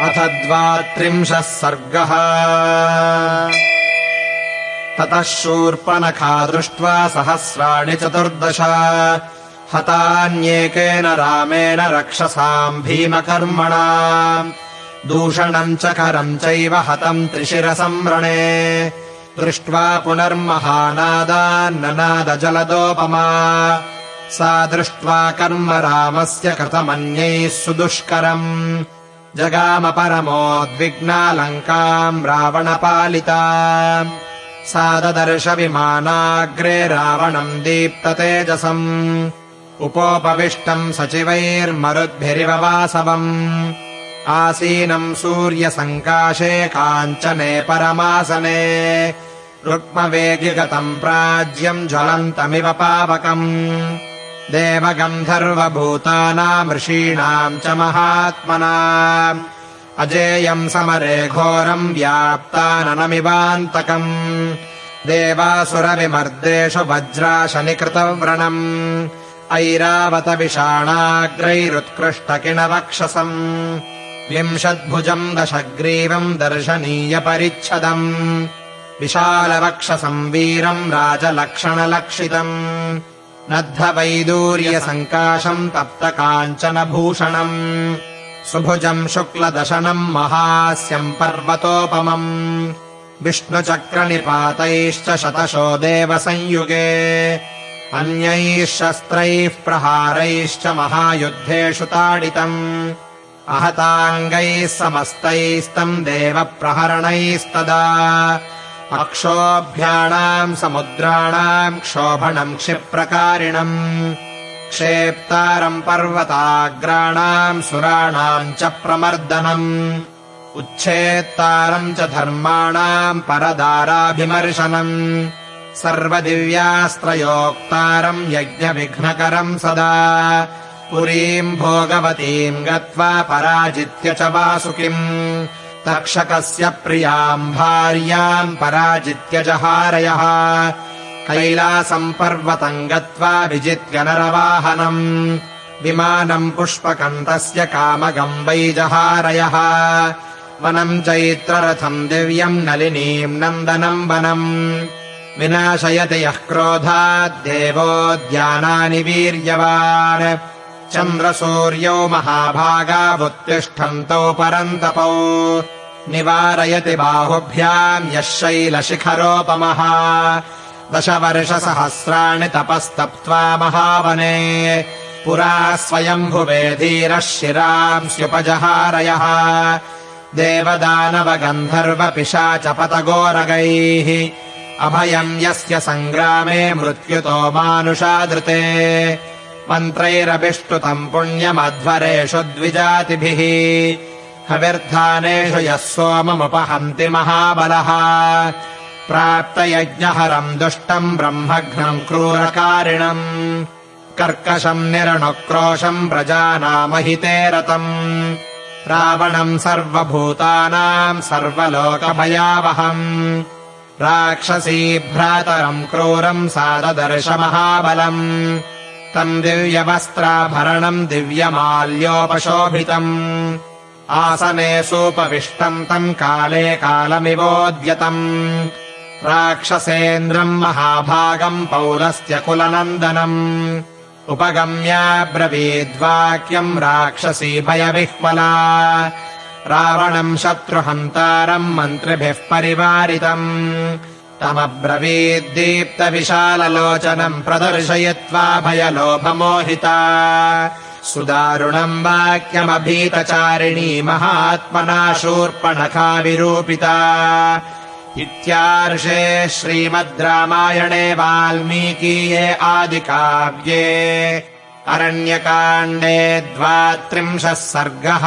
अथ द्वात्रिंशः सर्गः। ततः शूर्पणखा दृष्ट्वा सहस्राणि चतुर्दश। हतान्येकेन रामेण रक्षसाम् भीमकर्मणा। दूषणम् च करम् चैव हतम् त्रिशिरसंव्रणे दृष्ट्वा पुनर्महानादान्ननादजलदोपमा। सा दृष्ट्वा कर्म रामस्य कृतमन्यैः सुदुष्करम् जगाम परमोद्विग्नालङ्काम् रावणपालिता। सा ददर्श विमानाग्रे रावणम् दीप्ततेजसम्। उपोपविष्टम् सचिवैर्मरुद्भिरिव वासवम्। आसीनम् सूर्यसङ्काशे काञ्चने परमासने। रुक्मवेगिगतम् प्राज्यम् ज्वलन्तमिव पावकम् देवगन्धर्वभूतानाम् ऋषीणाम् च महात्मना अजेयम् समरे घोरम् व्याप्ताननमिवान्तकम्। देवासुरविमर्देषु वज्राशनिकृतव्रणम्। ऐरावतविषाणाग्रैरुत्कृष्टकिणवक्षसम्। विंशद्भुजम् दशग्रीवम् दर्शनीयपरिच्छदम्। विशालवक्षसम् वीरम् राजलक्षणलक्षितम् नद्धवैदूर्यसङ्काशम् तप्तकाञ्चनभूषणम् सुभुजम् शुक्लदशनम् महास्यम् पर्वतोपमम् विष्णुचक्रनिपातैश्च शतशो देवसंयुगे अन्यैः शस्त्रैः प्रहारैश्च महायुद्धेषु ताडितम् अहताङ्गैः समस्तैस्तम् देवप्रहरणैस्तदा अक्षोभ्याणाम् समुद्राणाम् क्षोभणम् क्षिप्रकारिणम् क्षेप्तारम् पर्वताग्राणाम् सुराणाम् च प्रमर्दनम् उच्छेत्तारम् च धर्माणाम् परदाराभिमर्शनम् सर्वदिव्यास्त्रयोक्तारम् यज्ञविघ्नकरम् सदा पुरीम् भोगवतीम् गत्वा पराजित्य च वासुकिम् तक्षकस्य प्रियाम् भार्याम् पराजित्य जहारयः। कैलासम् पर्वतम् गत्वा विजित्य नरवाहनम्। विमानम् पुष्पकम् तस्य कामगम् वै जहारयः। वनम् चैत्ररथम् दिव्यम् नलिनीम् नन्दनम् वनम्। विनाशयति यः क्रोधाद्देवोद्यानानि वीर्यवान् चन्द्रसूर्यौ महाभागावुत्तिष्ठन्तौ परन्तपौ। निवारयति बाहुभ्याम् यः शैलशिखरोपमः दशवर्षसहस्राणि तपस्तप्त्वा महावने। पुरा स्वयम्भुवे धीरः शिरांस्युपजहारयः देवदानवगन्धर्वपिशाचपतगोरगैः। अभयम् यस्य सङ्ग्रामे मृत्युतो मानुषादृते मन्त्रैरभिष्टुतम् पुण्यमध्वरेषु द्विजातिभिः। हविर्धानेषु यः सोममुपहन्ति महाबलः। प्राप्तयज्ञहरम् दुष्टम् ब्रह्मघ्नम् क्रूरकारिणम्। कर्कशम् निरणुक्रोशम् प्रजानामहिते रतम्। रावणम् सर्वभूतानाम् सर्वलोकभयावहम्। राक्षसीभ्रातरम् क्रूरम् साददर्श महाबलम् तम् दिव्यवस्त्राभरणम् दिव्यमाल्योपशोभितम्। आसने सोपविष्टम् तम् काले कालमिवोद्यतम्। राक्षसेन्द्रम् महाभागम् पौलस्त्यकुलनन्दनम् उपगम्याब्रवीद्वाक्यम् राक्षसी भयविह्वला। रावणम् शत्रुहन्तारम् मन्त्रिभिः परिवारितम् तमब्रवीद्दीप्तविशाललोचनम् प्रदर्शयित्वा भयलोभमोहिता। सुदारुणम् वाक्यमभीतचारिणी महात्मना शूर्पणखा विरूपिता इत्यार्षे श्रीमद् रामायणे वाल्मीकीये आदिकाव्ये। अरण्यकाण्डे द्वात्रिंशः सर्गः